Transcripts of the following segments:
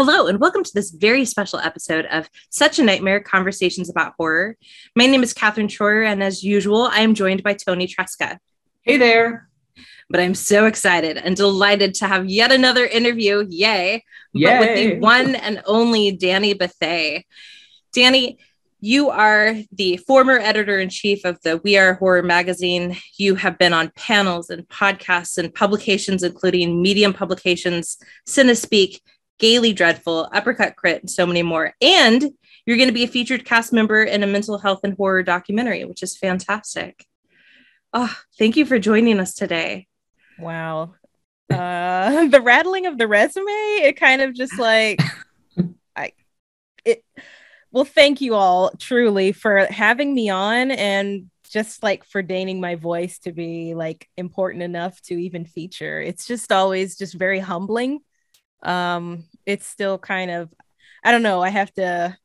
Hello, and welcome to this very special episode of Such a Nightmare Conversations about Horror. My name is Catherine Troyer, and as usual, I am joined by Tony Tresca. Hey there. But I'm so excited and delighted to have yet another interview. Yay. Yay. But with the one and only Danny Bethea. Danny, you are the former editor in chief of the We Are Horror magazine. You have been on panels and podcasts and publications, including Medium Publications, Cinespeak, Gayly Dreadful, Uppercut Crit, and so many more. And you're going to be a featured cast member in a mental health and horror documentary, which is fantastic. Oh, thank you for joining us today. Wow. Uh, the rattling of the resume, it kind of just like, I, it, well, thank you all truly for having me on and just like for deigning my voice to be like important enough to even feature. It's just always just very humbling. Um, it's still kind of, I don't know, I have to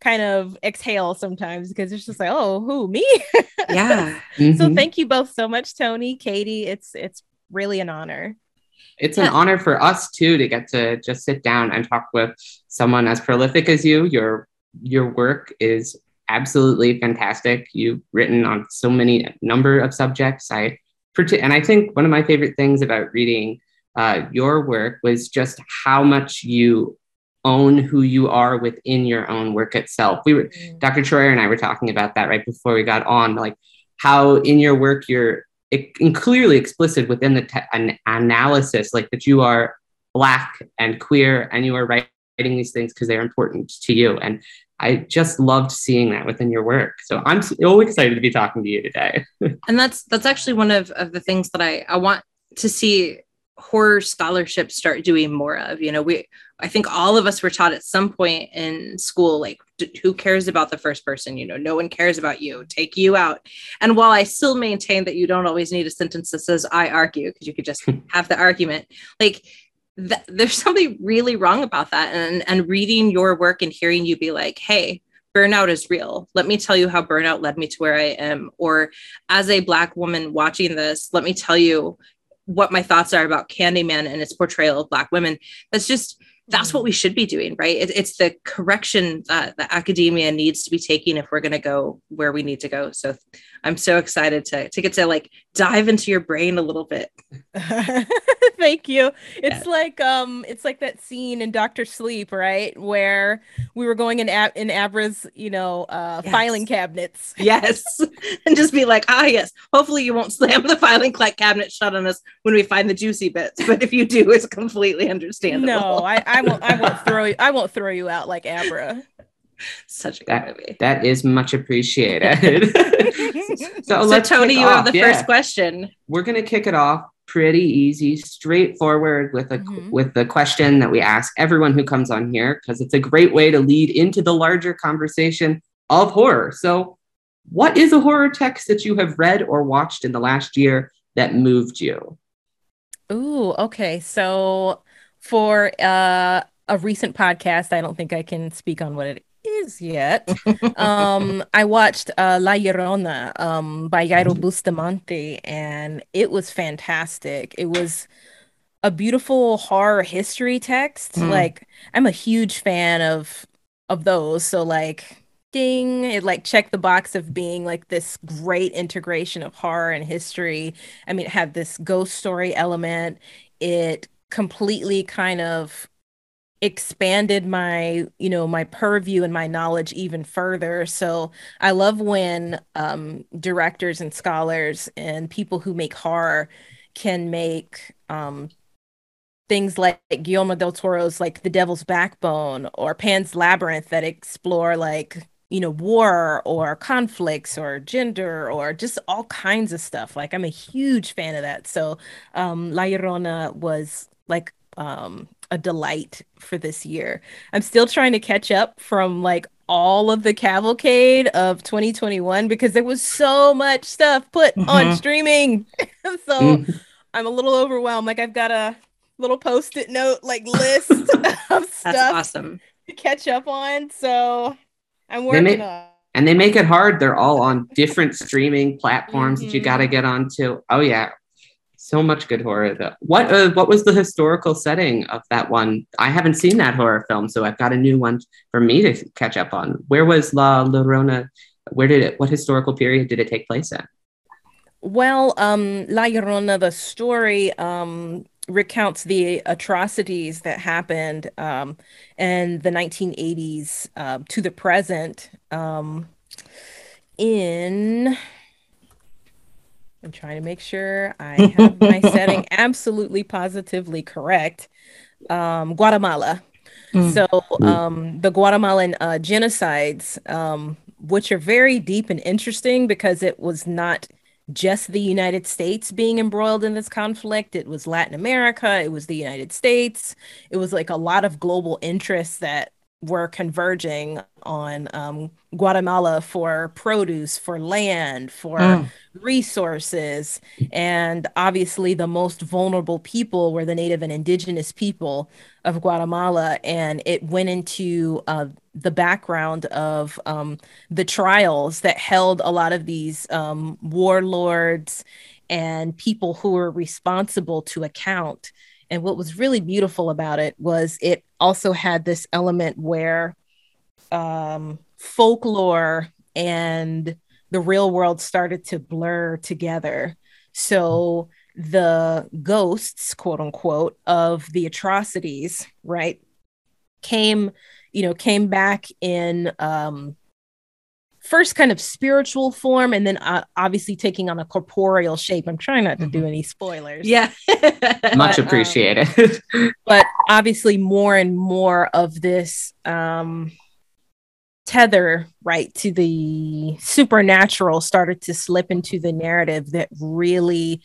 kind of exhale sometimes because it's just like, oh, who me? Yeah. so Mhm. thank you both so much, Tony, Katie. It's it's really an honor. It's an Yeah. honor for us too to get to just sit down and talk with someone as prolific as you. Your your work is absolutely fantastic. You've written on so many number of subjects. I parti- and I think one of my favorite things about reading uh, your work was just how much you own who you are within your own work itself. We were Dr. Troyer and I were talking about that right before we got on, like how in your work you're it, and clearly explicit within the te- an analysis, like that you are black and queer, and you are writing these things because they're important to you. And I just loved seeing that within your work. So I'm so excited to be talking to you today. and that's that's actually one of, of the things that I, I want to see horror scholarship start doing more of you know we i think all of us were taught at some point in school like d- who cares about the first person you know no one cares about you take you out and while i still maintain that you don't always need a sentence that says i argue because you could just have the argument like th- there's something really wrong about that and and reading your work and hearing you be like hey burnout is real. Let me tell you how burnout led me to where I am. Or as a Black woman watching this, let me tell you what my thoughts are about Candyman and its portrayal of Black women. That's just, that's what mm. we should be doing, right? It, it's the correction that the academia needs to be taking if we're going to go where we need to go. So I'm so excited to, to get to like dive into your brain a little bit. Thank you. It's like um it's like that scene in Doctor Sleep, right? Where we were going in Ab- in Abra's, you know, uh Yes. filing cabinets. Yes. and just be like, ah, yes. Hopefully you won't slam the filing cabinet shut on us when we find the juicy bits. But if you do, it's completely understandable. No, I, I won't I won't throw you I won't throw you out like Abra. Such a good That movie. that is much appreciated. so, So, Tony, you have the Yeah. first question. we're going to kick it off pretty easy, straightforward with a Mhm. with the question that we ask everyone who comes on here because it's a great way to lead into the larger conversation of horror. So, what is a horror text that you have read or watched in the last year that moved you? Ooh, okay. So for uh a recent podcast, I don't think I can speak on what it is yet. um I watched uh La Llorona um by Jairo Bustamante and it was fantastic. It was a beautiful horror history text. Mm. Like I'm a huge fan of of those. So like ding, it like checked the box of being like this great integration of horror and history. I mean, it had this ghost story element. It completely kind of expanded my you know my purview and my knowledge even further. So i love when um directors and scholars and people who make horror can make um things like Guillermo del Toro's like The Devil's Backbone or Pan's Labyrinth that explore like you know war or conflicts or gender or just all kinds of stuff. Like I'm a huge fan of that. So um La Llorona was like um a delight for this year. I'm still trying to catch up from like all of the cavalcade of 2021 because there was so much stuff put on Mhm. streaming. so Mm. I'm a little overwhelmed. Like I've got a little post-it note like list of That's stuff awesome. to catch up on. So I'm working may- on. And they make it hard. They're all on different streaming platforms that you got to get onto. Oh yeah. So much good horror. Though. What uh, what was the historical setting of that one? I haven't seen that horror film, so I've got a new one for me to catch up on. Where was La Llorona? Where did it? What historical period did it take place in? Well, um, La Llorona, the story um, recounts the atrocities that happened um, in the 1980s uh, to the present um, in I'm trying to make sure I have my setting absolutely positively correct. Um, Guatemala. Mm. So um, the Guatemalan uh, genocides, um, which are very deep and interesting because it was not just the United States being embroiled in this conflict. It was Latin America, it was the United States. It was like a lot of global interests that were converging on um, Guatemala for produce, for land, for mm. resources. And obviously, the most vulnerable people were the native and indigenous people of Guatemala. And it went into uh, the background of um, the trials that held a lot of these um, warlords and people who were responsible to account and what was really beautiful about it was it also had this element where um, folklore and the real world started to blur together. So the ghosts, quote unquote, of the atrocities, right, came, you know, came back in um, first kind of spiritual form and then uh, obviously taking on a corporeal shape. I'm trying not to do mm-hmm. any spoilers. Yeah. Much um, appreciated. Um, but obviously more and more of this um, tether right to the supernatural started to slip into the narrative that really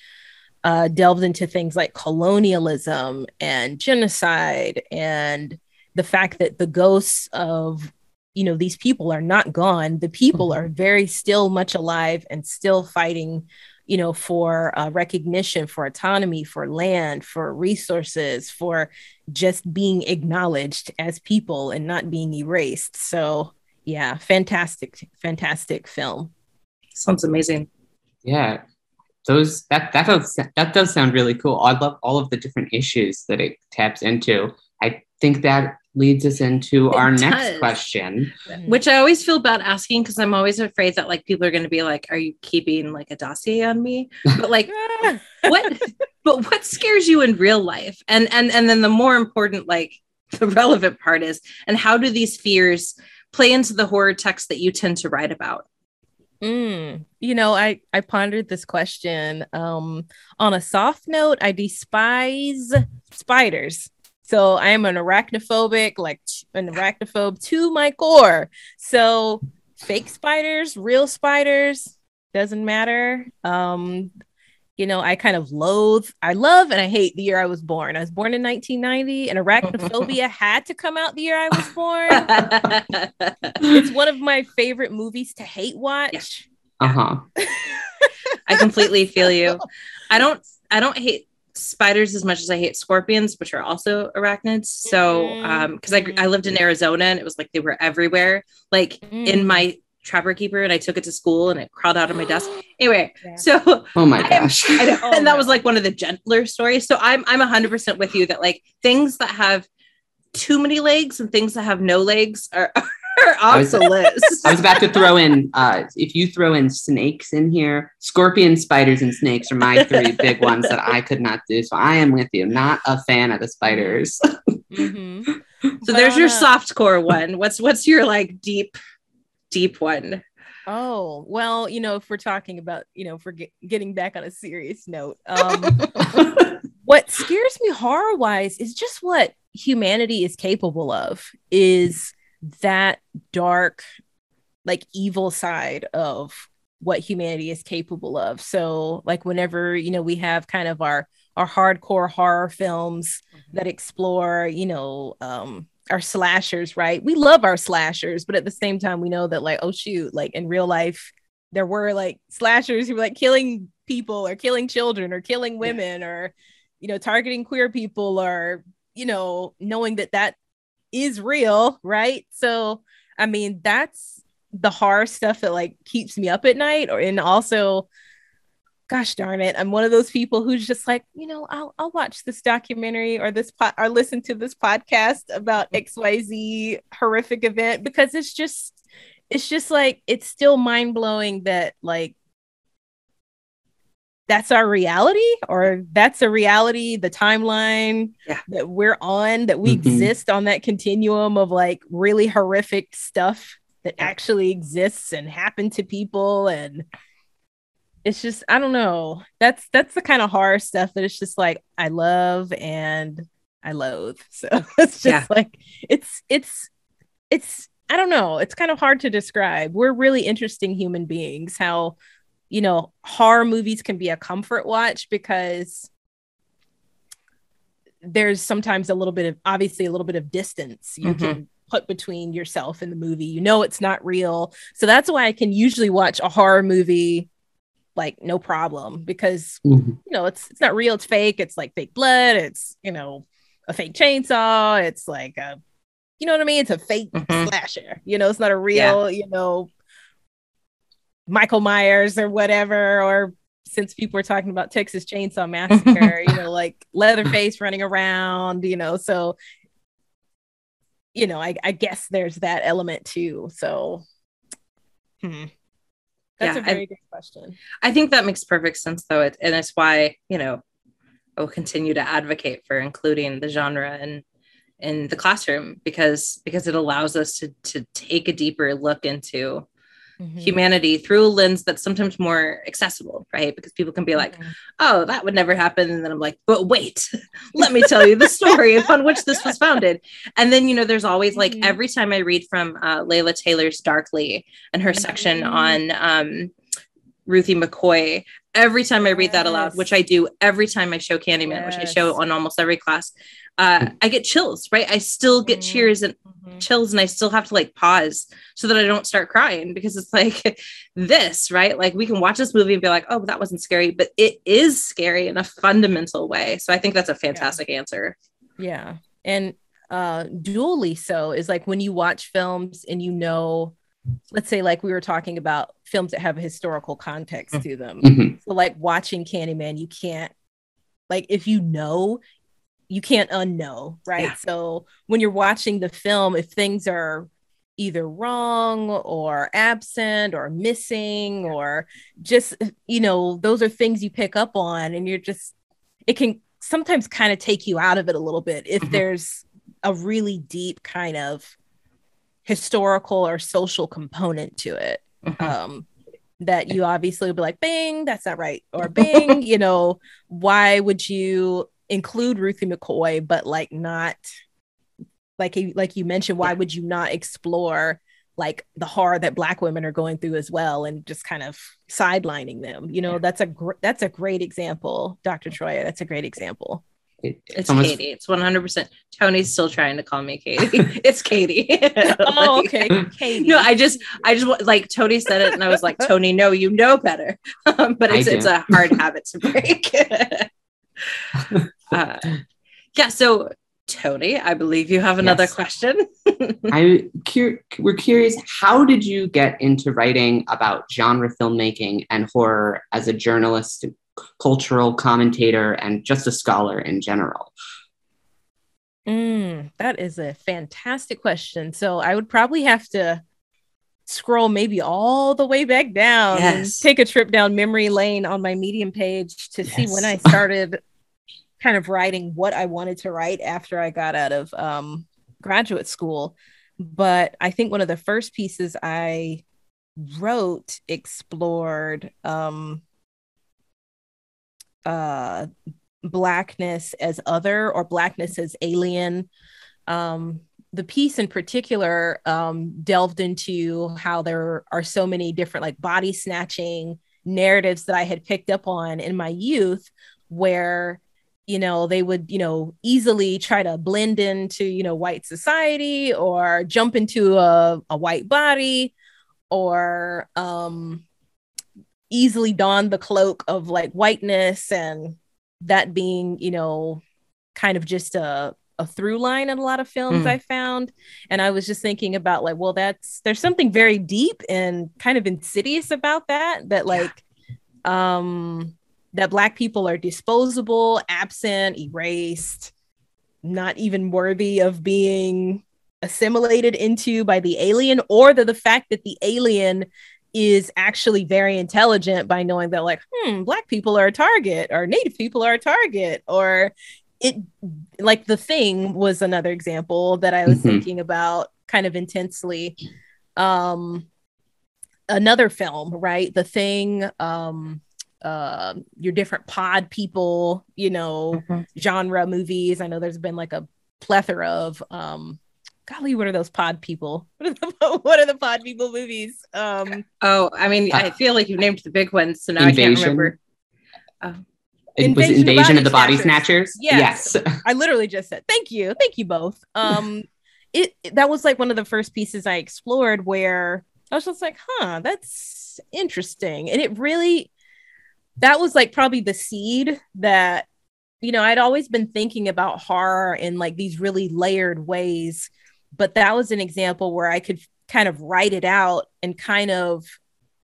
uh, delved into things like colonialism and genocide and the fact that the ghosts of you know these people are not gone the people mm-hmm. are very still much alive and still fighting you know for uh, recognition for autonomy for land for resources for just being acknowledged as people and not being erased so yeah fantastic fantastic film. Sounds amazing. Yeah those that that does that does sound really cool. I love all of the different issues that it taps into. I think that leads us into it our does. next question which i always feel bad asking because i'm always afraid that like people are going to be like are you keeping like a dossier on me? But like what but what scares you in real life? And and and then the more important like the relevant part is and how do these fears play into the horror text that you tend to write about Mm, you know, I I pondered this question. Um, on a soft note, I despise spiders. So I am an arachnophobic, like an arachnophobe to my core. So fake spiders, real spiders, doesn't matter. Um, you know, I kind of loathe, I love and I hate the year I was born. I was born in 1990 and arachnophobia had to come out the year I was born. it's one of my favorite movies to hate watch. Yeah. Uh-huh. I completely feel you. I don't I don't hate spiders as much as I hate scorpions, which are also arachnids. So, mm-hmm. um, because I I lived in Arizona and it was like they were everywhere, like mm. in my trapper keeper, and I took it to school and it crawled out of my desk. Anyway, yeah. so oh my gosh, I know, oh and that was like one of the gentler stories. So I'm I'm hundred percent with you that like things that have too many legs and things that have no legs are. off was, the list. I was about to throw in uh, if you throw in snakes in here, scorpions, spiders, and snakes are my three big ones that I could not do. So I am with you. Not a fan of the spiders. mm-hmm. So there's your soft core one. What's what's your like deep, deep one? Oh, well, you know, if we're talking about, you know, for get, getting back on a serious note, um, what scares me horror wise is just what humanity is capable of is that dark like evil side of what humanity is capable of so like whenever you know we have kind of our our hardcore horror films mm-hmm. that explore you know um our slashers right we love our slashers but at the same time we know that like oh shoot like in real life there were like slashers who were like killing people or killing children or killing women yeah. or you know targeting queer people or you know knowing that that is real, right? So, I mean, that's the horror stuff that like keeps me up at night or and also gosh darn it, I'm one of those people who's just like, you know, I'll I'll watch this documentary or this pot or listen to this podcast about XYZ horrific event because it's just it's just like it's still mind blowing that like that's our reality or that's a reality the timeline yeah. that we're on that we Mhm. exist on that continuum of like really horrific stuff that actually exists and happened to people and it's just i don't know. That's that's the kind of horror stuff that it's just like i love and i loathe. So it's just Yeah. like it's it's it's i don't know. It's kind of hard to describe. We're really interesting human beings how you know horror movies can be a comfort watch because there's sometimes a little bit of obviously a little bit of distance you Mhm. can put between yourself and the movie. You know it's not real. So that's why i can usually watch a horror movie like no problem because Mhm. you know it's it's not real it's fake it's like fake blood it's you know a fake chainsaw it's like a you know what i mean it's a fake Mhm. slasher you know it's not a real you know michael myers or whatever or since people are talking about texas chainsaw massacre you know like leatherface running around you know so you know i, I guess there's that element too so hmm. That's Yeah, a I- very good question. I think that makes perfect sense, though, it, and it's why you know I will continue to advocate for including the genre in in the classroom because because it allows us to to take a deeper look into Mhm. humanity through a lens that's sometimes more accessible, right? Because people can be like, Mhm. "Oh, that would never happen," and then I'm like, "But wait, let me tell you the story upon which this was founded." And then you know, there's always like Mhm. every time I read from uh, Leila Taylor's Darkly and her section Mhm. on um, Ruthie McCoy. Every time I read that aloud, which I do every time I show Candyman, which I show on almost every class, uh, I get chills. Right, I still get cheers and Mhm. chills, and I still have to like pause so that I don't start crying because it's like this, right? Like we can watch this movie and be like, "Oh, but that wasn't scary," but it is scary in a fundamental way. So I think that's a fantastic answer. Yeah. And uh dually so is like when you watch films and you know, let's say like we were talking about films that have a historical context to them. Mhm. So like watching Candyman, you can't like if you know, you can't unknow, right? Yeah. So when you're watching the film, if things are either wrong or absent or missing or just you know, those are things you pick up on and you're just it can sometimes kind of take you out of it a little bit if Mhm. there's a really deep kind of historical or social component to it Mhm. um that you obviously would be like bing that's not right or bing you know why would you include ruthie mccoy but like not like you like you mentioned why would you not explore like the horror that black women are going through as well and just kind of sidelining them you know that's a gr- that's a great example dr troyer that's a great example It- It's almost- Katie. It's 100%. Tony's still trying to call me Katie. it's Katie. oh Like- okay katie No, I just, I just like Tony said it, and I was like, Tony, no, you know better. Um, but it's it's a hard habit to break. Uh, yeah. So, Tony, I believe you have another Yes. question. I cur- we're curious. How did you get into writing about genre filmmaking and horror as a journalist, cultural commentator, and just a scholar in general? Mm, that is a fantastic question. So I would probably have to scroll maybe all the way back down and take a trip down memory lane on my Medium page to see when I started kind of writing what I wanted to write after I got out of um, graduate school. But I think one of the first pieces I wrote explored um, uh, blackness as other or blackness as alien. Um, the piece in particular um, delved into how there are so many different like body snatching narratives that I had picked up on in my youth, where you know they would you know easily try to blend into you know white society or jump into a, a white body or um easily don the cloak of like whiteness and that being you know kind of just a a through line in a lot of films Mm. I found. And I was just thinking about like, well, that's there's something very deep and kind of insidious about that. That like, um, that black people are disposable, absent, erased, not even worthy of being assimilated into by the alien, or the, the fact that the alien is actually very intelligent by knowing that like hmm black people are a target or native people are a target or it like the thing was another example that i was mm-hmm. thinking about kind of intensely um another film right the thing um uh your different pod people you know mm-hmm. genre movies i know there's been like a plethora of um golly, what are those pod people? What are the, what are the pod people movies? Um, oh, I mean, I uh, feel like you named the big ones, so now Invasion. I can't remember. Uh, it was Invasion of the Body, Snatchers. Snatchers? Yes. yes. I literally just said thank you, thank you both. Um, it that was like one of the first pieces I explored where I was just like, huh, that's interesting, and it really that was like probably the seed that you know I'd always been thinking about horror in like these really layered ways but that was an example where I could kind of write it out and kind of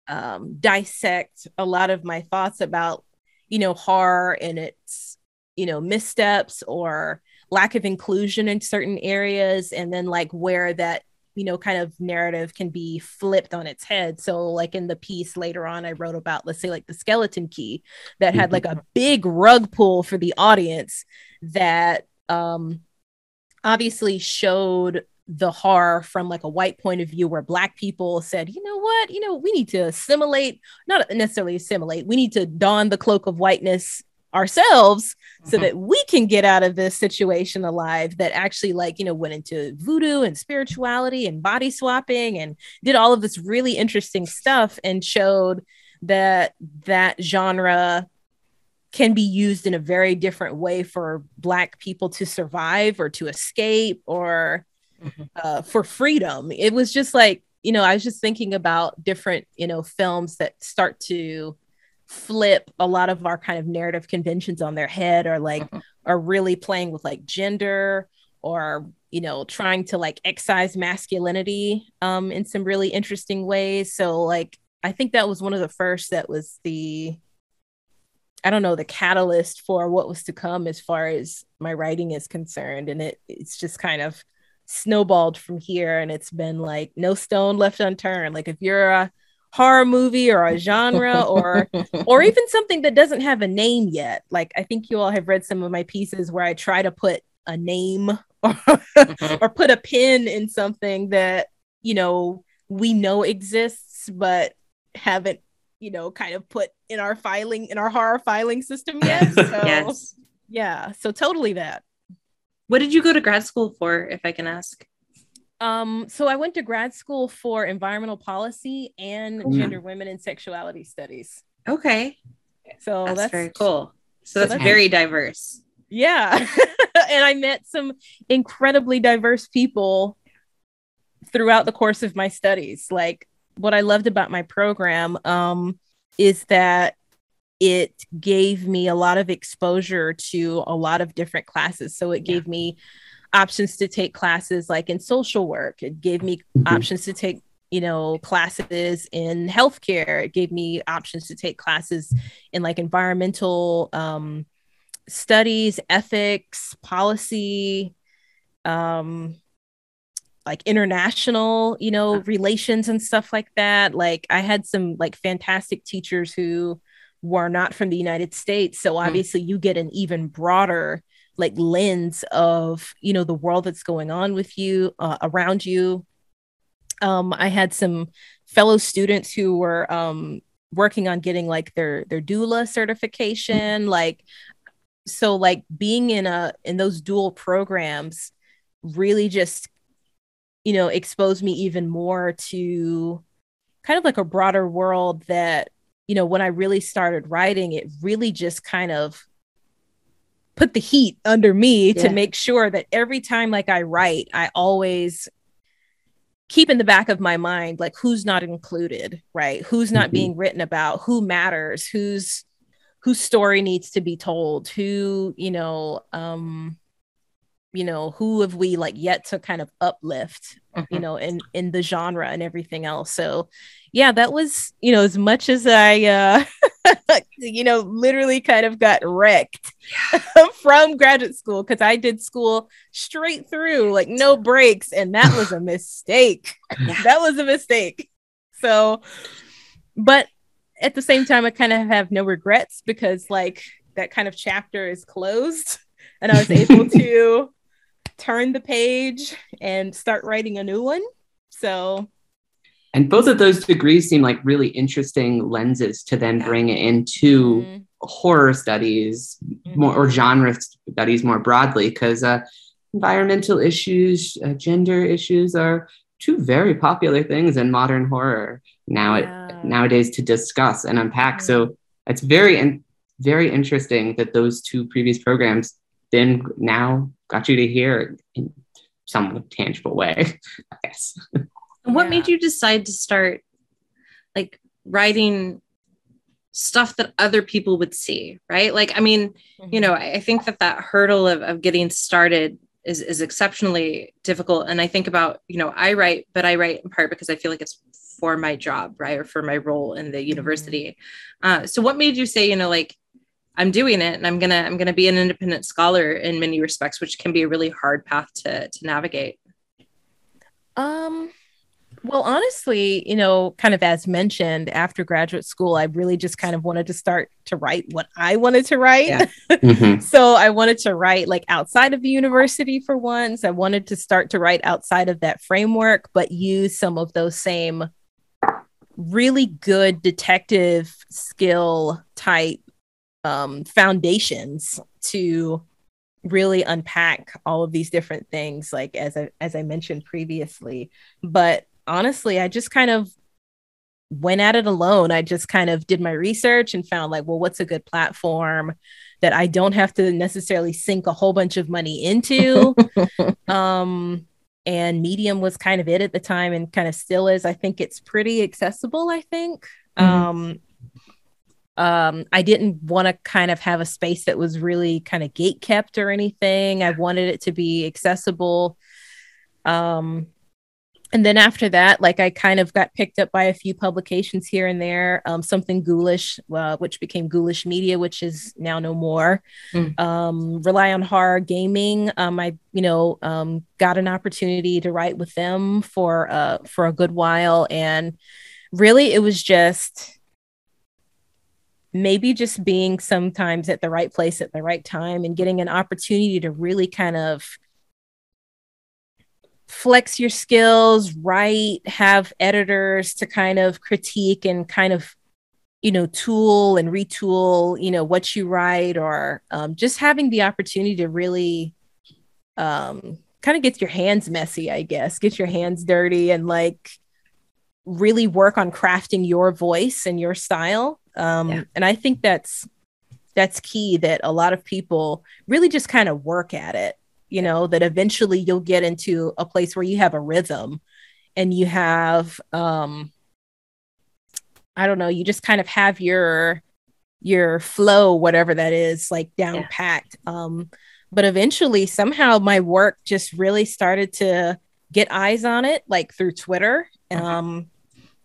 um, dissect a lot of my thoughts about, you know, horror and its, you know, missteps or lack of inclusion in certain areas, and then like where that, you know, kind of narrative can be flipped on its head. So, like in the piece later on, I wrote about, let's say, like the skeleton key that had like a big rug pull for the audience that um obviously showed the horror from like a white point of view where black people said you know what you know we need to assimilate not necessarily assimilate we need to don the cloak of whiteness ourselves so mm-hmm. that we can get out of this situation alive that actually like you know went into voodoo and spirituality and body swapping and did all of this really interesting stuff and showed that that genre can be used in a very different way for black people to survive or to escape or mm-hmm. uh, for freedom. It was just like, you know, I was just thinking about different, you know, films that start to flip a lot of our kind of narrative conventions on their head or like mm-hmm. are really playing with like gender or you know trying to like excise masculinity um in some really interesting ways. So like i think that was one of the first that was the i don't know the catalyst for what was to come as far as my writing is concerned. And it it's just kind of snowballed from here. And it's been like no stone left unturned. Like if you're a horror movie or a genre or or even something that doesn't have a name yet like i think you all have read some of my pieces where i try to put a name or, mm-hmm. or put a pin in something that you know we know exists but haven't you know kind of put in our filing in our horror filing system yet so yes. yeah so totally that what did you go to grad school for, if I can ask? Um, so I went to grad school for environmental policy and oh, gender, women, and sexuality studies. Okay. So that's, that's very cool. So, so that's, that's very diverse. Yeah. and I met some incredibly diverse people throughout the course of my studies. Like what I loved about my program um, is that it gave me a lot of exposure to a lot of different classes. So it gave yeah. me options to take classes like in social work. It gave me mm-hmm. options to take, you know, classes in healthcare. It gave me options to take classes in like environmental um, studies, ethics, policy, um, like international, you know, relations and stuff like that. Like I had some like fantastic teachers who were not from the United States. So hmm. obviously mm. you get an even broader like lens of, you know, the world that's going on with you, uh, around you. Um, I had some fellow students who were um, working on getting like their their doula certification, like so like being in a in those dual programs really just you know exposed me even more to kind of like a broader world that you know, when I really started writing, it really just kind of put the heat under me yeah. to make sure that every time like I write, I always keep in the back of my mind like who's not included, right? Who's not mm-hmm. being written about, who matters, who's whose story needs to be told, who, you know, um you know who have we like yet to kind of uplift mm-hmm. you know in in the genre and everything else so yeah that was you know as much as i uh you know, literally kind of got wrecked from graduate school because I did school straight through, like no breaks. And that was a mistake. that was a mistake. So, but at the same time, I kind of have no regrets because, like, that kind of chapter is closed and I was able to turn the page and start writing a new one. So, and both of those degrees seem like really interesting lenses to then bring into mm-hmm. horror studies mm-hmm. more or genre studies more broadly because uh, environmental issues, uh, gender issues are two very popular things in modern horror now yeah. it, nowadays to discuss and unpack. Mm-hmm. So it's very and very interesting that those two previous programs then now got you to hear in some tangible way, I guess. what yeah. made you decide to start like writing stuff that other people would see, right? Like, I mean, mm-hmm. you know, I think that that hurdle of, of getting started is, is exceptionally difficult. And I think about, you know, I write, but I write in part because I feel like it's for my job, right? Or for my role in the mm-hmm. university. Mm-hmm. Uh, so what made you say, you know, like, I'm doing it and I'm gonna I'm gonna be an independent scholar in many respects, which can be a really hard path to to navigate. Um well, honestly, you know, kind of as mentioned, after graduate school, I really just kind of wanted to start to write what I wanted to write. Yeah. Mm-hmm. so I wanted to write like outside of the university for once. I wanted to start to write outside of that framework, but use some of those same really good detective skill type um, foundations to really unpack all of these different things like as I, as I mentioned previously. But honestly I just kind of went at it alone. I just kind of did my research and found like well what's a good platform that I don't have to necessarily sink a whole bunch of money into? Um and medium was kind of it at the time and kind of still is. I think it's pretty accessible i think. Mm-hmm. um um, I didn't want to kind of have a space that was really kind of gate kept or anything. I wanted it to be accessible. Um, and then after that, like I kind of got picked up by a few publications here and there. Um, something ghoulish, uh, which became Ghoulish Media, which is now no more. Mm. Um, rely on horror gaming. Um, I, you know, um, got an opportunity to write with them for uh, for a good while, and really, it was just maybe just being sometimes at the right place at the right time and getting an opportunity to really kind of flex your skills, write, have editors to kind of critique and kind of, you know, tool and retool, you know, what you write, or um, just having the opportunity to really um, kind of get your hands messy, I guess, get your hands dirty and like really work on crafting your voice and your style um, yeah. and i think that's that's key that a lot of people really just kind of work at it you know that eventually you'll get into a place where you have a rhythm and you have um i don't know you just kind of have your your flow whatever that is like down yeah. packed um but eventually somehow my work just really started to get eyes on it like through twitter mm-hmm. um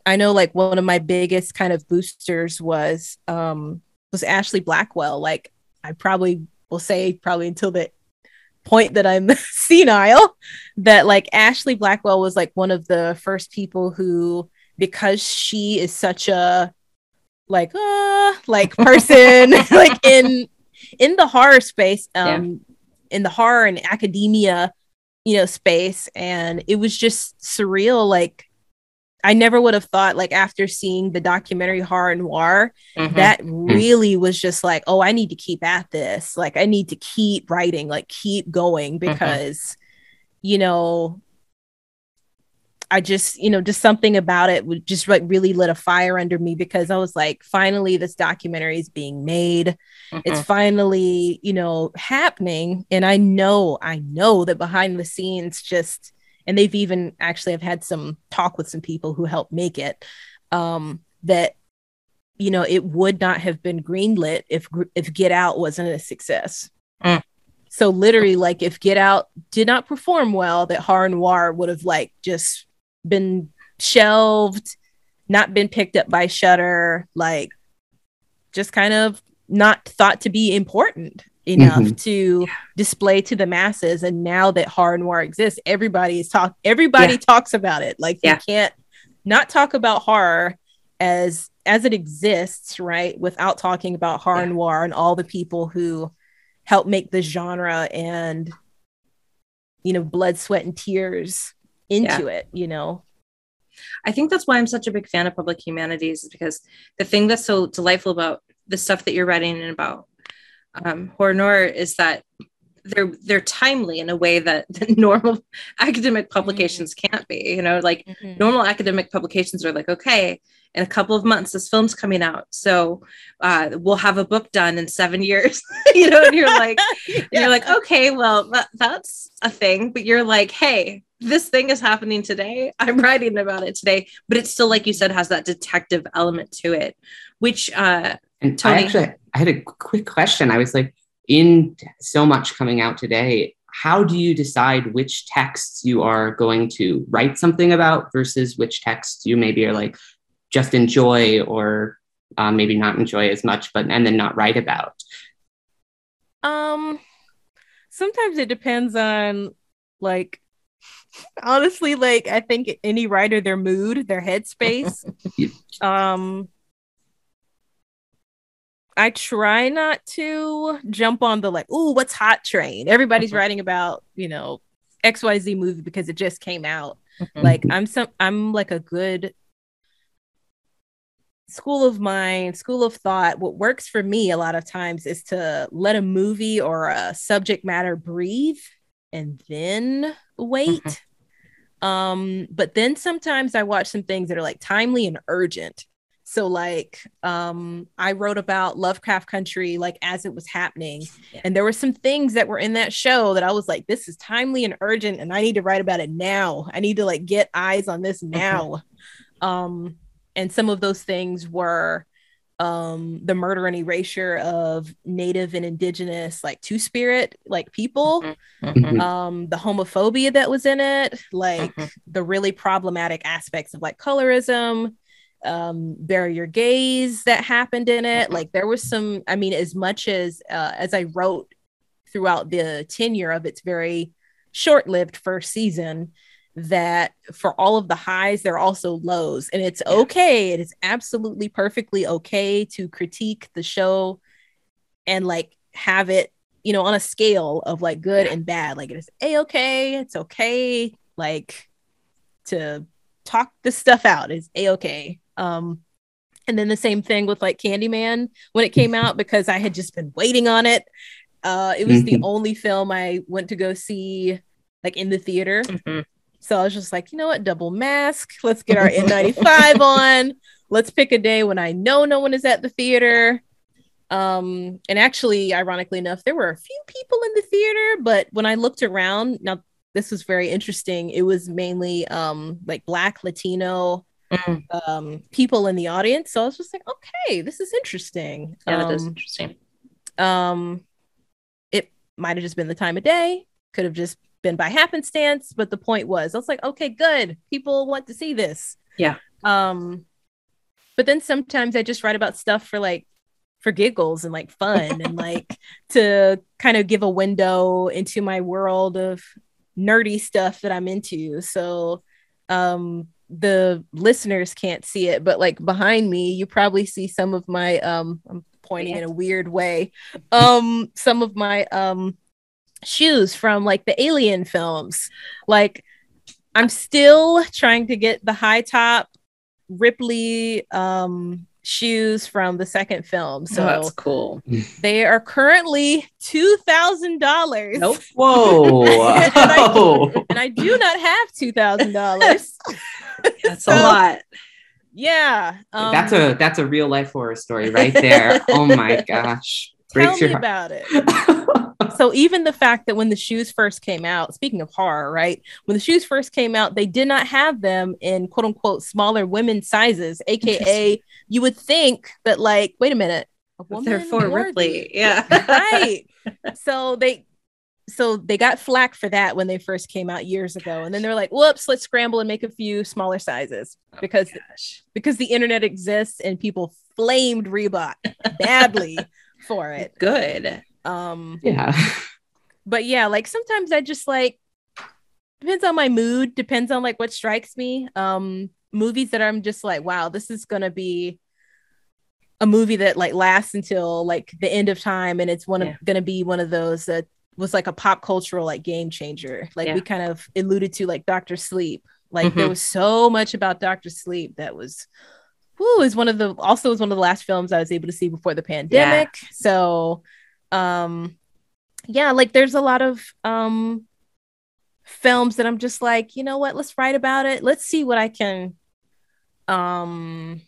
I know like one of my biggest kind of boosters was um was Ashlee Blackwell. Like I probably will say probably until the point that I'm senile that like Ashlee Blackwell was like one of the first people who because she is such a like uh like person like in in the horror space um yeah. in the horror and academia you know space and it was just surreal like I never would have thought like after seeing the documentary horror noir mm-hmm. that mm-hmm. really was just like oh I need to keep at this like I need to keep writing like keep going mm-hmm. because mm-hmm. you know I just you know just something about it would just like really lit a fire under me because I was like finally this documentary is being made it's mm-hmm. finally you know happening and I know I know that behind the scenes just and they've even actually have had some talk with some people who helped make it um, that you know it would not have been greenlit if if Get Out wasn't a success. Mm. So literally, like if Get Out did not perform well, that horror noir would have like just been shelved, not been picked up by Shudder, like just kind of not thought to be important enough Mhm. to display to the masses and now that horror noir exists everybody is talk everybody talks about it like Yeah. you can't not talk about horror as as it exists right without talking about horror Yeah. noir and all the people who help make the genre and you know blood sweat and tears into it you know I think that's why I'm such a big fan of public humanities is because the thing that's so delightful about the stuff that you're writing and about um, horror is that they're they're timely in a way that the normal academic publications can't be. You know, like normal academic publications are like, okay, in a couple of months, this film's coming out, so uh, we'll have a book done in seven years. you know, and you're like, and you're like, okay, well, that, that's a thing, but you're like, hey, this thing is happening today. I'm writing about it today, but it's still, like you said, has that detective element to it, which, uh, And Tony. I actually I had a quick question. I was like, in so much coming out today, how do you decide which texts you are going to write something about versus which texts you maybe are like just enjoy or uh, maybe not enjoy as much, but and then not write about? Um, sometimes it depends on like honestly, like I think any writer, their mood, their headspace. um, I try not to jump on the like, oh, what's hot train? Everybody's Mhm. writing about, you know, XYZ movie because it just came out. Mhm. Like I'm some I'm like a good school of mind, school of thought. What works for me a lot of times is to let a movie or a subject matter breathe and then wait. Um, but then sometimes I watch some things that are like timely and urgent. So like um I wrote about Lovecraft Country like as it was happening. Yeah. And there were some things that were in that show that I was like, this is timely and urgent, and I need to write about it now. I need to like get eyes on this now. Um, and some of those things were um the murder and erasure of native and indigenous like two spirit like people Mhm. um the homophobia that was in it like the really problematic aspects of like colorism um bury your gays that happened in it. Mhm. like there was some i mean as much as uh, as i wrote throughout the tenure of its very short-lived first season that for all of the highs there are also lows. And it's okay. It is absolutely perfectly okay to critique the show and like have it you know on a scale of like good and bad. Like it is a okay it's okay like to talk this stuff out. Is a okay um and then the same thing with like candyman when it came out because i had just been waiting on it uh it was the Mhm. only film i went to go see like in the theater Mhm. so I was just like, you know what, double mask. Let's get our N95 on. Let's pick a day when I know no one is at the theater. Um, and actually, ironically enough, there were a few people in the theater, but when I looked around, now this was very interesting. It was mainly um like black, Latino Mm. um people in the audience. So I was just like, okay, this is interesting. Yeah, that is Um, interesting. um it might have just been the time of day could have just been by happenstance but the point was i was like okay good people want to see this Yeah. um but then sometimes i just write about stuff for like for giggles and like fun and like to kind of give a window into my world of nerdy stuff that i'm into so um the listeners can't see it but like behind me you probably see some of my um i'm pointing in a weird way um some of my um shoes from like the alien films. Like i'm still trying to get the high top ripley um shoes from the second film So so that's cool. they are currently two thousand dollars Nope. Whoa! And I- Whoa. and i do not have two thousand dollars That's So- a lot. yeah um, that's a that's a real life horror story right there. oh my gosh! tell Breaks me your about it heart. So even the fact that when the shoes first came out speaking of horror right when the shoes first came out they did not have them in quote unquote smaller women's sizes aka you would think that like wait a minute a woman They're for Ripley. Yeah. right so they so they got flack for that when they first came out years ago and then they're like whoops let's scramble and make a few smaller sizes oh because Oh, gosh. because the internet exists and people flamed Reebok badly for it. Good. Um Yeah. but yeah, like sometimes I just like depends on my mood, depends on like what strikes me. Um movies that I'm just like, wow, this is gonna be a movie that like lasts until like the end of time and it's one Yeah. of gonna be one of those that was like a pop cultural like game changer. Like Yeah. we kind of alluded to like Doctor Sleep. Like there Mhm. was so much about Doctor Sleep that was whoo is one of the also was one of the last films I was able to see before the pandemic. So um yeah, like there's a lot of um films that I'm just like, you know what, let's write about it. Let's see what I can um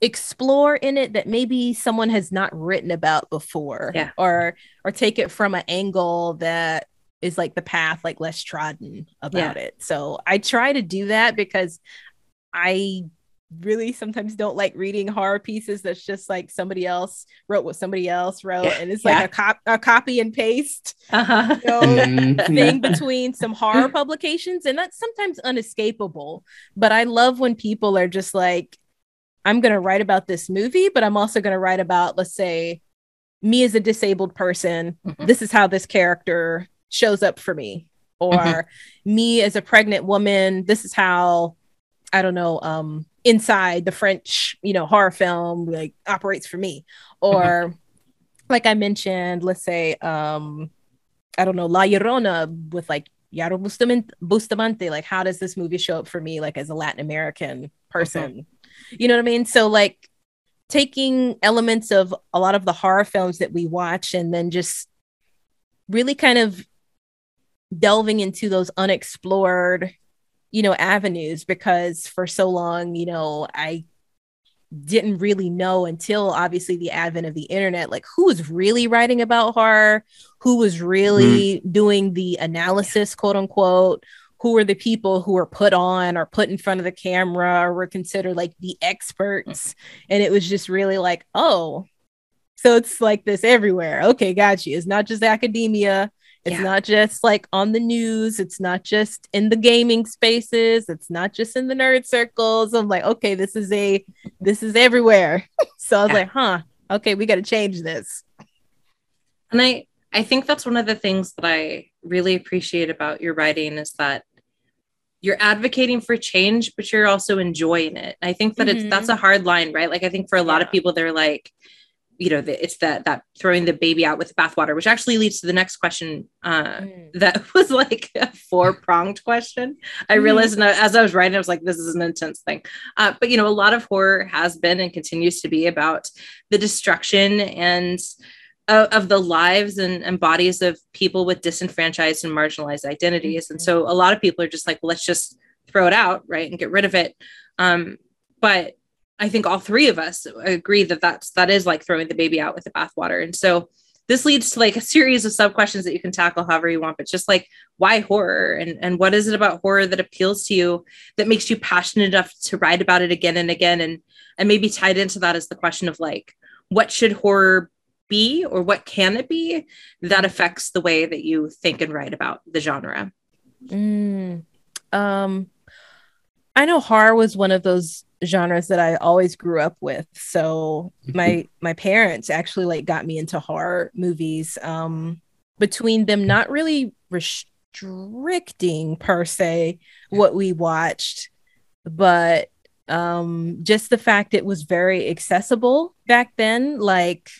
explore in it that maybe someone has not written about before Yeah. or or take it from an angle that is like the path like less trodden about it so i try to do that because i really sometimes don't like reading horror pieces that's just like somebody else wrote what somebody else wrote Yeah. and it's like Yeah. a, cop- a copy and paste Uh-huh. you know, Mhm. thing between some horror publications and that's sometimes unescapable but i love when people are just like i'm going to write about this movie but i'm also going to write about let's say me as a disabled person Mhm. this is how this character shows up for me or Mhm. me as a pregnant woman this is how i don't know um inside the french you know horror film like operates for me. Or like i mentioned let's say um i don't know la llorona with like Jayro bustamante, bustamante like how does this movie show up for me like as a latin american person? You know what i mean? So like taking elements of a lot of the horror films that we watch and then just really kind of delving into those unexplored you know avenues because for so long you know i didn't really know until obviously the advent of the internet like who was really writing about horror who was really mm-hmm. doing the analysis quote unquote who were the people who were put on or put in front of the camera or were considered like the experts. Mm-hmm. And it was just really like oh so it's like this everywhere. Okay got you. It's not just academia it's Yeah. not just like on the news it's not just in the gaming spaces it's not just in the nerd circles i'm like okay this is a this is everywhere so i was Yeah. like huh okay we got to change this And I I think that's one of the things that I really appreciate about your writing is that you're advocating for change, but you're also enjoying it. I think that Mhm. it's that's a hard line, right? Like I think for a lot of people, they're like, you know, the, it's that that throwing the baby out with the bathwater, which actually leads to the next question. Uh, that was like a four pronged question. I Mhm. realized and I- as I was writing, I was like, this is an intense thing. Uh, but you know, a lot of horror has been and continues to be about the destruction and of, of the lives and, and bodies of people with disenfranchised and marginalized identities. And Mhm. so a lot of people are just like, well, let's just throw it out, right, and get rid of it. Um, but I think all three of us agree that that's that is like throwing the baby out with the bathwater. And so this leads to like a series of sub questions that you can tackle however you want, but just like why horror and and what is it about horror that appeals to you that makes you passionate enough to write about it again and again and and maybe tied into that is the question of like what should horror be or what can it be that affects the way that you think and write about the genre Mm. Um, I know horror was one of those genres that I always grew up with. So my my parents actually like got me into horror movies. Um, between them not really restricting per se what we watched, but um, just the fact it was very accessible back then, like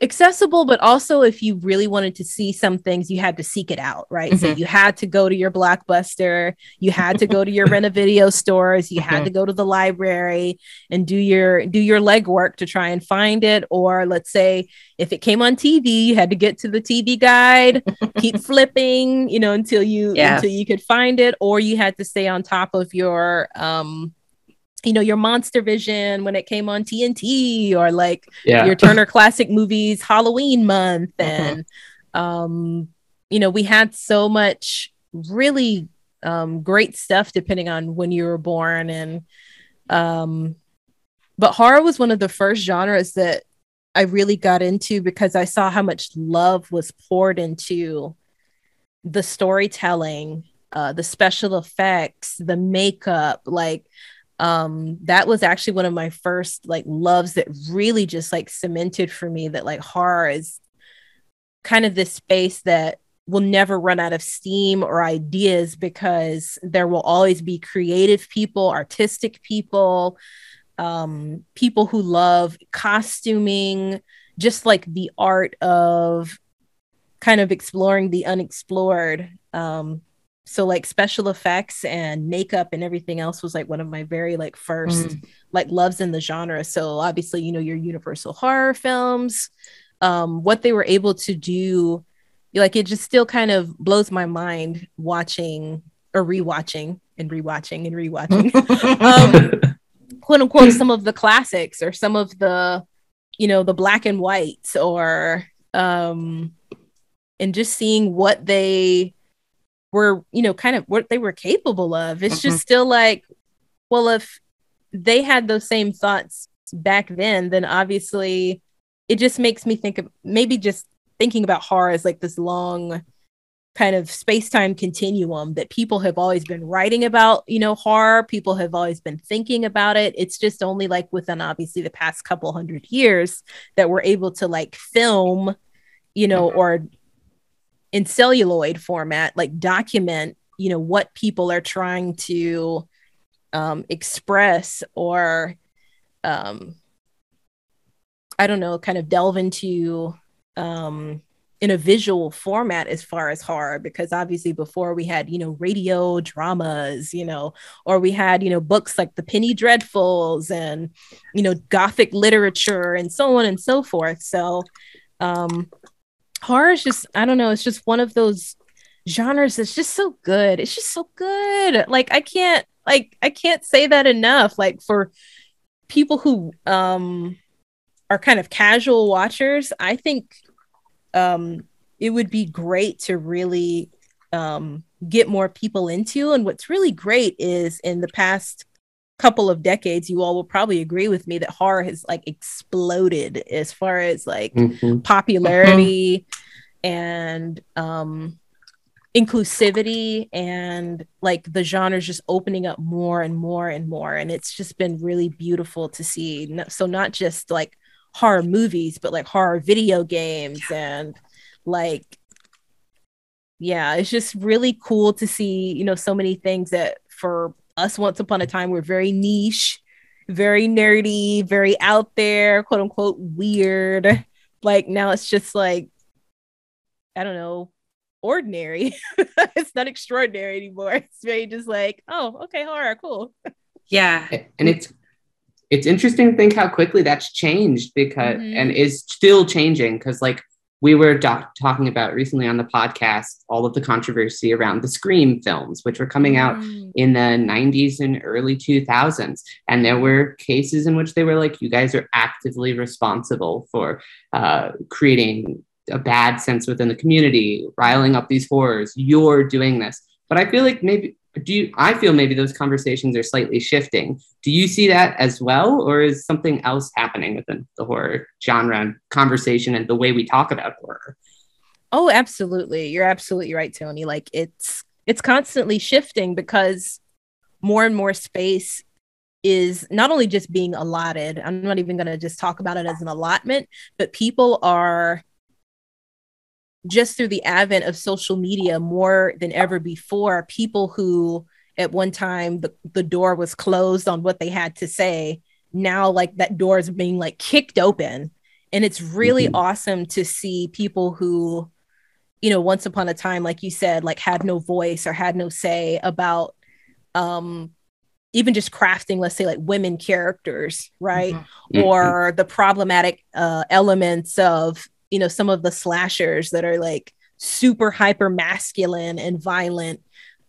accessible but also if you really wanted to see some things you had to seek it out right so Mhm. you had to go to your blockbuster you had to go to your rent a video stores you had Mhm. to go to the library and do your do your legwork to try and find it or let's say if it came on tv you had to get to the tv guide keep flipping you know until you Yeah. until you could find it or you had to stay on top of your um you know your monster vision when it came on tnt or like Yeah. your Turner Classic Movies Halloween month Mhm. and um you know we had so much really um great stuff depending on when you were born and um but horror was one of the first genres that I really got into because I saw how much love was poured into the storytelling uh the special effects the makeup like um that was actually one of my first like loves that really just like cemented for me that like horror is kind of this space that will never run out of steam or ideas because there will always be creative people artistic people um people who love costuming just like the art of kind of exploring the unexplored. Um so like special effects and makeup and everything else was like one of my very like first mm. like loves in the genre so obviously you know your universal horror films um what they were able to do like it just still kind of blows my mind watching or rewatching and rewatching and rewatching um quote unquote some of the classics or some of the you know the black and whites or um and just seeing what they were you know kind of what they were capable of it's mm-hmm. just still like well if they had those same thoughts back then then obviously it just makes me think of maybe just thinking about horror as like this long kind of space-time continuum that people have always been writing about you know horror people have always been thinking about it it's just only like within obviously the past couple hundred years that we're able to like film you know mm-hmm. or in celluloid format like document you know what people are trying to um, express or um, i don't know kind of delve into um, in a visual format as far as horror because obviously before we had you know radio dramas you know or we had you know books like the penny dreadfuls and you know gothic literature and so on and so forth. So um horror is just I don't know, it's just one of those genres that's just so good. It's just so good. Like I can't like I can't say that enough. Like for people who um are kind of casual watchers, I think um it would be great to really um get more people into and what's really great is in the past couple of decades you all will probably agree with me that horror has like exploded as far as like mm-hmm. popularity and um inclusivity and like the genres just opening up more and more and more and it's just been really beautiful to see so not just like horror movies but like horror video games and like yeah it's just really cool to see you know so many things that for us once upon a time were very niche, very nerdy, very out there, quote unquote weird. Like now it's just like, I don't know, ordinary. it's not extraordinary anymore. It's very just like, oh, okay, horror, cool. Yeah. And it's it's interesting to think how quickly that's changed because mm-hmm. and is still changing because like we were talking about recently on the podcast all of the controversy around the Scream films, which were coming out mm. in the 90s and early 2000s. And there were cases in which they were like, you guys are actively responsible for uh, creating a bad sense within the community, riling up these horrors. You're doing this. But I feel like maybe do you i feel maybe those conversations are slightly shifting. Do you see that as well or is something else happening within the horror genre and conversation and the way we talk about horror? Oh absolutely. You're absolutely right tony. Like it's it's constantly shifting because more and more space is not only just being allotted i'm not even going to just talk about it as an allotment but people are just through the advent of social media more than ever before, people who at one time the, the door was closed on what they had to say, now like that door is being like kicked open. And it's really mm-hmm. awesome to see people who, you know, once upon a time, like you said, like had no voice or had no say about um even just crafting let's say like women characters right mm-hmm. or the problematic uh, elements of you know some of the slashers that are like super hyper masculine and violent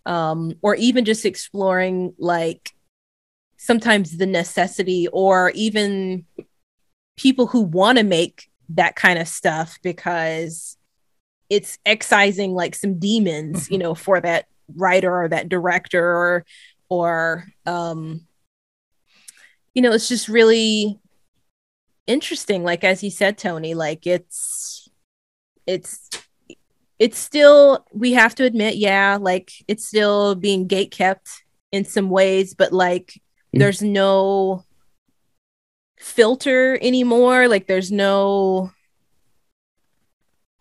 um or even just exploring like sometimes the necessity or even people who want to make that kind of stuff because it's excising like some demons you know for that writer or that director or or um you know it's just really interesting like as you said tony like it's it's it's still we have to admit yeah like it's still being gate kept in some ways but like there's no filter anymore like there's no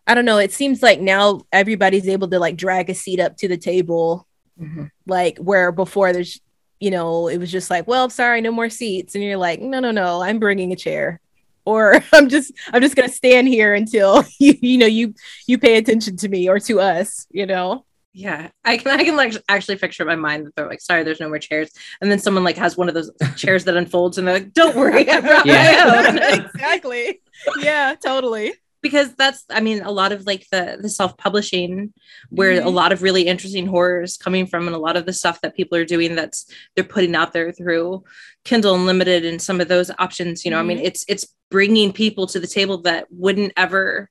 I don't know. It seems like now everybody's able to like drag a seat up to the table, mm-hmm. like where before there's, you know, it was just like, well, sorry, no more seats, and you're like, no, no, no, I'm bringing a chair, or I'm just, I'm just gonna stand here until you, you know, you, you pay attention to me or to us, you know. Yeah, I can I can like actually picture in my mind that they're like, sorry, there's no more chairs, and then someone like has one of those chairs that unfolds, and they're like, don't worry, I brought yeah. my own. exactly. Yeah, totally because that's i mean a lot of like the the self-publishing where mm-hmm. a lot of really interesting horrors coming from and a lot of the stuff that people are doing that's they're putting out there through kindle unlimited and some of those options you know mm-hmm. i mean mm-hmm. it's it's bringing people to the table that wouldn't ever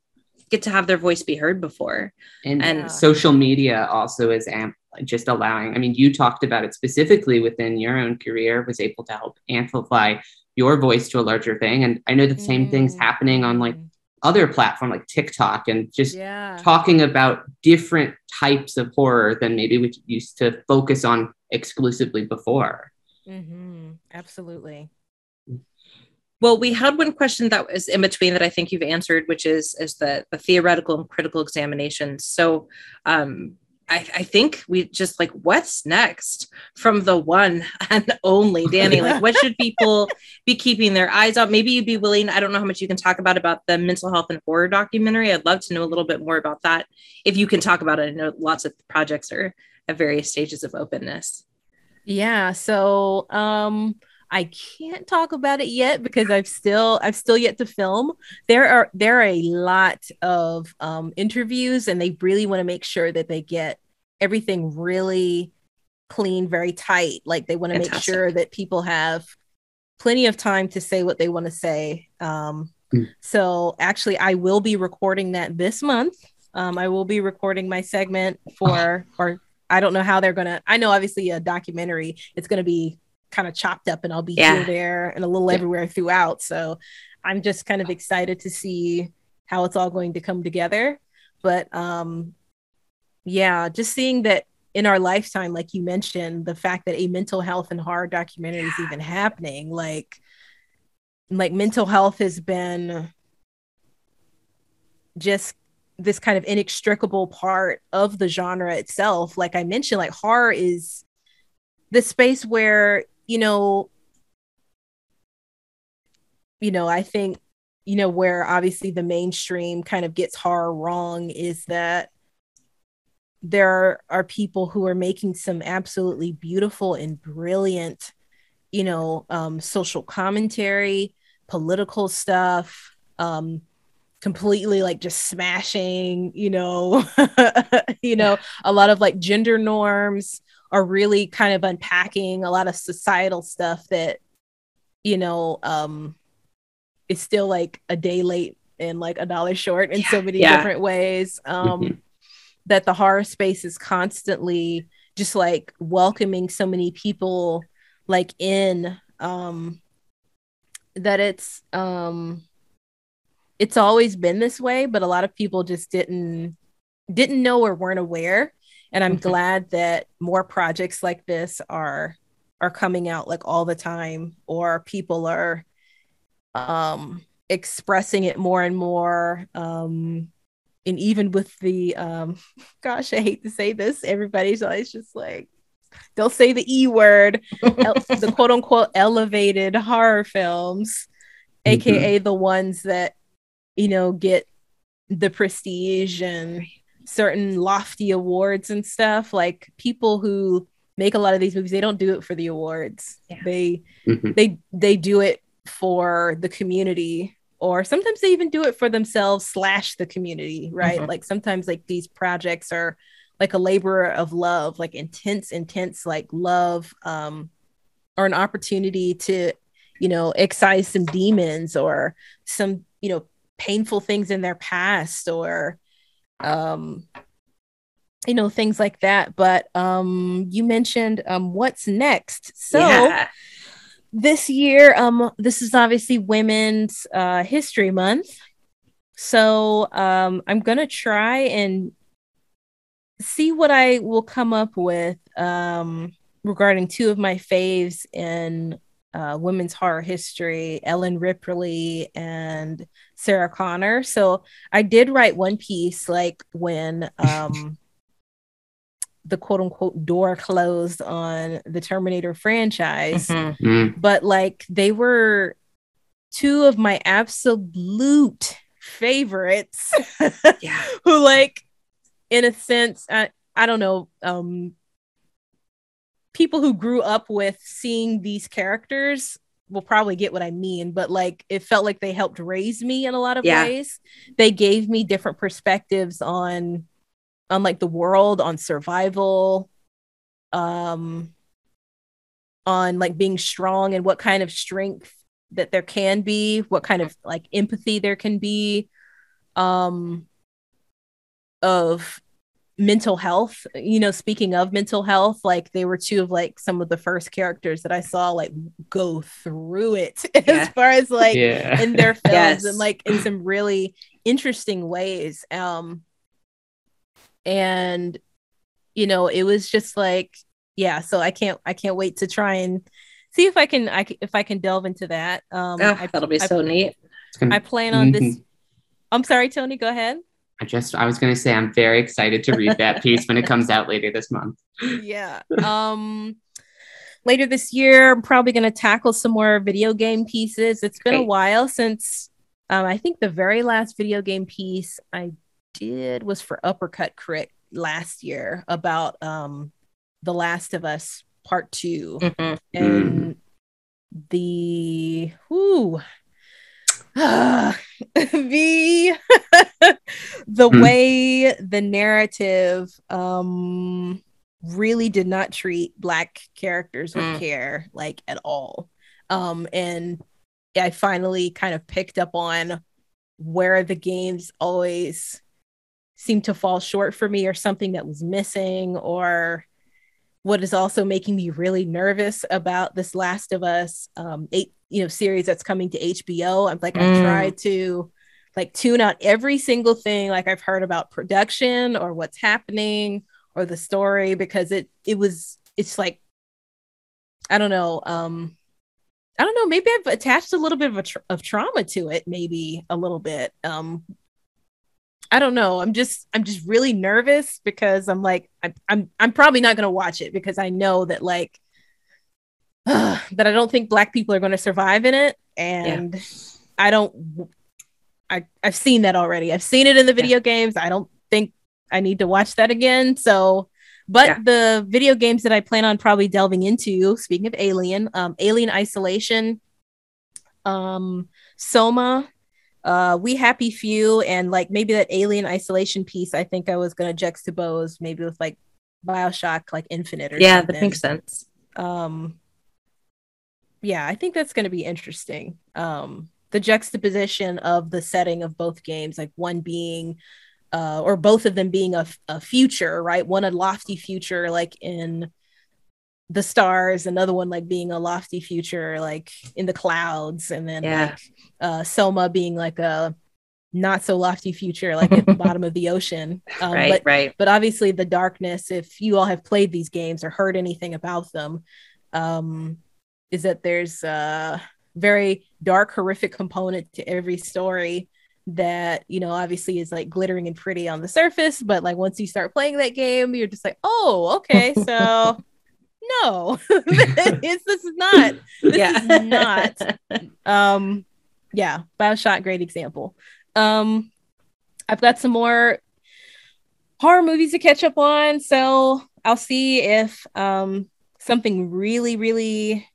get to have their voice be heard before and, and social media also is amp just allowing i mean you talked about it specifically within your own career was able to help amplify your voice to a larger thing and i know the same mm-hmm. things happening on like other platform like TikTok and just yeah. talking about different types of horror than maybe we used to focus on exclusively before. Mm-hmm. Absolutely. Well, we had one question that was in between that I think you've answered, which is is the the theoretical and critical examinations. So, um, I, I, think we just like what's next from the one and only Danny. Like, what should people be keeping their eyes out? Maybe you'd be willing. I don't know how much you can talk about about the mental health and horror documentary. I'd love to know a little bit more about that. If you can talk about it, I know lots of projects are at various stages of openness. Yeah. So, um, I can't talk about it yet because I've still I've still yet to film. There are there are a lot of um, interviews, and they really want to make sure that they get everything really clean, very tight. Like they want to make sure that people have plenty of time to say what they want to say. Um, mm. So actually, I will be recording that this month. Um, I will be recording my segment for, oh. or I don't know how they're gonna. I know obviously a documentary. It's gonna be kind of chopped up and I'll be yeah. here, there, and a little yeah. everywhere throughout. So I'm just kind of excited to see how it's all going to come together. But um, yeah, just seeing that in our lifetime, like you mentioned, the fact that a mental health and horror documentary is even happening, like like mental health has been just this kind of inextricable part of the genre itself. Like I mentioned, like horror is the space where you know, you know, I think, you know, where obviously the mainstream kind of gets horror wrong is that there are people who are making some absolutely beautiful and brilliant, you know, um, social commentary, political stuff, um, completely like just smashing, you know, you know, a lot of like gender norms, are really kind of unpacking a lot of societal stuff that you know um is still like a day late and like a dollar short in yeah, so many yeah. different ways um mm-hmm. that the horror space is constantly just like welcoming so many people like in um that it's um it's always been this way but a lot of people just didn't didn't know or weren't aware and i'm glad that more projects like this are are coming out like all the time or people are um expressing it more and more um and even with the um gosh i hate to say this everybody's always just like they'll say the e word the quote unquote elevated horror films mm-hmm. aka the ones that you know get the prestige and certain lofty awards and stuff like people who make a lot of these movies they don't do it for the awards yeah. they mm-hmm. they they do it for the community or sometimes they even do it for themselves slash the community right mm-hmm. like sometimes like these projects are like a labor of love like intense intense like love um or an opportunity to you know excise some demons or some you know painful things in their past or um you know things like that. But um you mentioned um what's next. So yeah. this year um this is obviously women's uh history month. So um i'm gonna try and see what i will come up with um regarding two of my faves in uh, women's horror history, Ellen Ripley and Sarah Connor. So I did write one piece like when um, the quote unquote door closed on the Terminator franchise, Mhm. Mm. but like they were two of my absolute favorites Yeah. who like in a sense I, I don't know um people who grew up with seeing these characters will probably get what I mean, but like it felt like they helped raise me in a lot of Yeah. ways. They gave me different perspectives on on like the world, on survival, um on like being strong and what kind of strength that there can be, what kind of like empathy there can be um of mental health you know speaking of mental health like they were two of like some of the first characters that i saw like go through it Yeah. as far as like yeah. in their films Yes. and like in some really interesting ways um and you know it was just like yeah so i can't i can't wait to try and see if i can i if i can delve into that um Oh, I, that'll be I- so neat. I plan on this Mhm. i'm sorry tony go ahead I just I was gonna say I'm very excited to read that piece when it comes out later this month. yeah. Um later this year, I'm probably gonna tackle some more video game pieces. It's been a while since um I think the very last video game piece I did was for Uppercut Crit last year about um The Last of Us Part Two Mhm. and the whoo the the Hmm. way the narrative um really did not treat black characters with Mm. care like at all um and i finally kind of picked up on where the games always seemed to fall short for me or something that was missing or what is also making me really nervous about this last of us um eight you know series that's coming to hbo i'm like i've Mm. tried to like tune out every single thing like i've heard about production or what's happening or the story because it it was it's like i don't know um i don't know maybe i've attached a little bit of a tr- of trauma to it maybe a little bit um I don't know. I'm just I'm just really nervous because I'm like I'm I'm I'm probably not going to watch it because I know that like that I don't think black people are going to survive in it and I don't I I've seen that already. I've seen it in the video games. I don't think I need to watch that again. So but Yeah. the video games that I plan on probably delving into, speaking of Alien, um Alien Isolation, um Soma, uh We Happy Few and like maybe that Alien Isolation piece I think I was going to juxtapose maybe with like BioShock like Infinite or Yeah, something. that makes sense. um yeah i think that's going to be interesting. Um the juxtaposition of the setting of both games like one being uh or both of them being a, a future right? One a lofty future like in the stars another one like being a lofty future like in the clouds and then Yeah. like uh soma being like a not so lofty future like at the bottom of the ocean um, right, but right. but obviously the darkness if you all have played these games or heard anything about them um is that there's a very dark horrific component to every story that you know obviously is like glittering and pretty on the surface but like once you start playing that game you're just like oh okay so no it's, this is not this yeah. is not um yeah bioshock great example um i've got some more horror movies to catch up on so i'll see if um something really really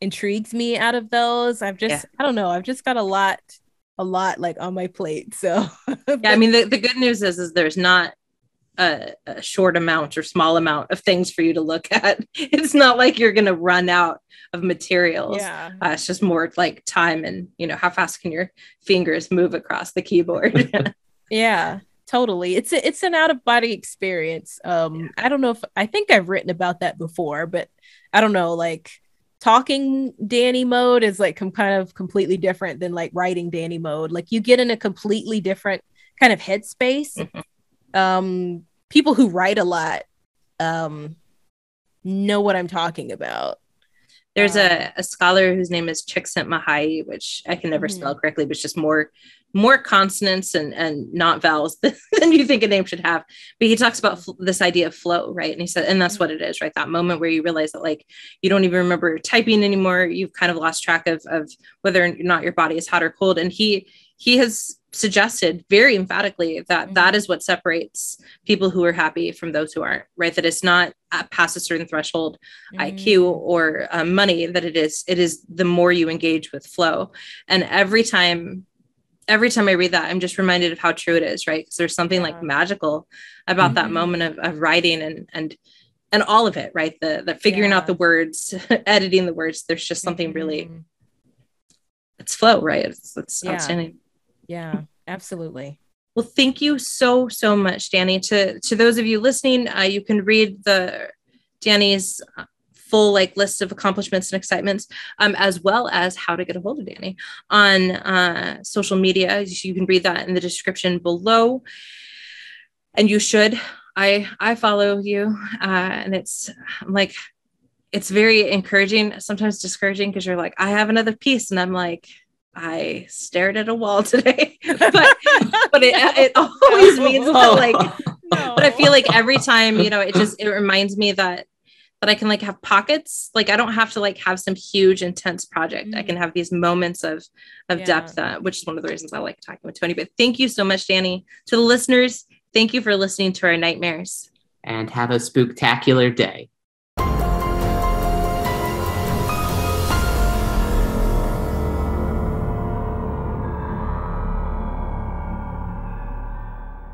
intrigues me out of those i've just Yeah. i don't know i've just got a lot a lot like on my plate so yeah i mean the, the good news is is there's not a, a short amount or small amount of things for you to look at it's not like you're gonna run out of materials yeah uh, it's just more like time and you know how fast can your fingers move across the keyboard Yeah, totally. It's a, it's an out of body experience. Um, I don't know if I think I've written about that before, but I don't know. Like talking Danny mode is like com- kind of completely different than like writing Danny mode. Like you get in a completely different kind of headspace. Mhm. Um, people who write a lot, um, know what I'm talking about. There's a, a scholar whose name is Csikszentmihalyi, which I can never mm-hmm. spell correctly, but it's just more more consonants and and not vowels than you think a name should have. But he talks about f- this idea of flow, right? And he said, and that's what it is, right? That moment where you realize that like you don't even remember typing anymore. You've kind of lost track of of whether or not your body is hot or cold. And he he has suggested very emphatically that, mm-hmm. that is what separates people who are happy from those who aren't right that it's not past a certain threshold mm-hmm. iq or um, money that it is it is the more you engage with flow and every time every time i read that i'm just reminded of how true it is right because there's something yeah. like magical about mm-hmm. that moment of, of writing and and and all of it right the the figuring yeah. out the words editing the words there's just something really mm-hmm. it's flow right it's, it's yeah. outstanding yeah, absolutely. Well, thank you so so much, Danny. To to those of you listening, uh, you can read the Danny's uh, full like list of accomplishments and excitements, um, as well as how to get a hold of Danny on uh, social media. You can read that in the description below, and you should. I I follow you, uh, and it's like it's very encouraging, sometimes discouraging because you're like, I have another piece, and I'm like, I stared at a wall today, but but it, it always means that like, no. but I feel like every time you know, it just it reminds me that that I can like have pockets. Like I don't have to like have some huge intense project. Mm. I can mm. have these moments of of yeah. depth, uh, which is one of the reasons I like talking with Tony. But thank you so much, Danny. To the listeners, thank you for listening to our nightmares. And have a spooktacular day.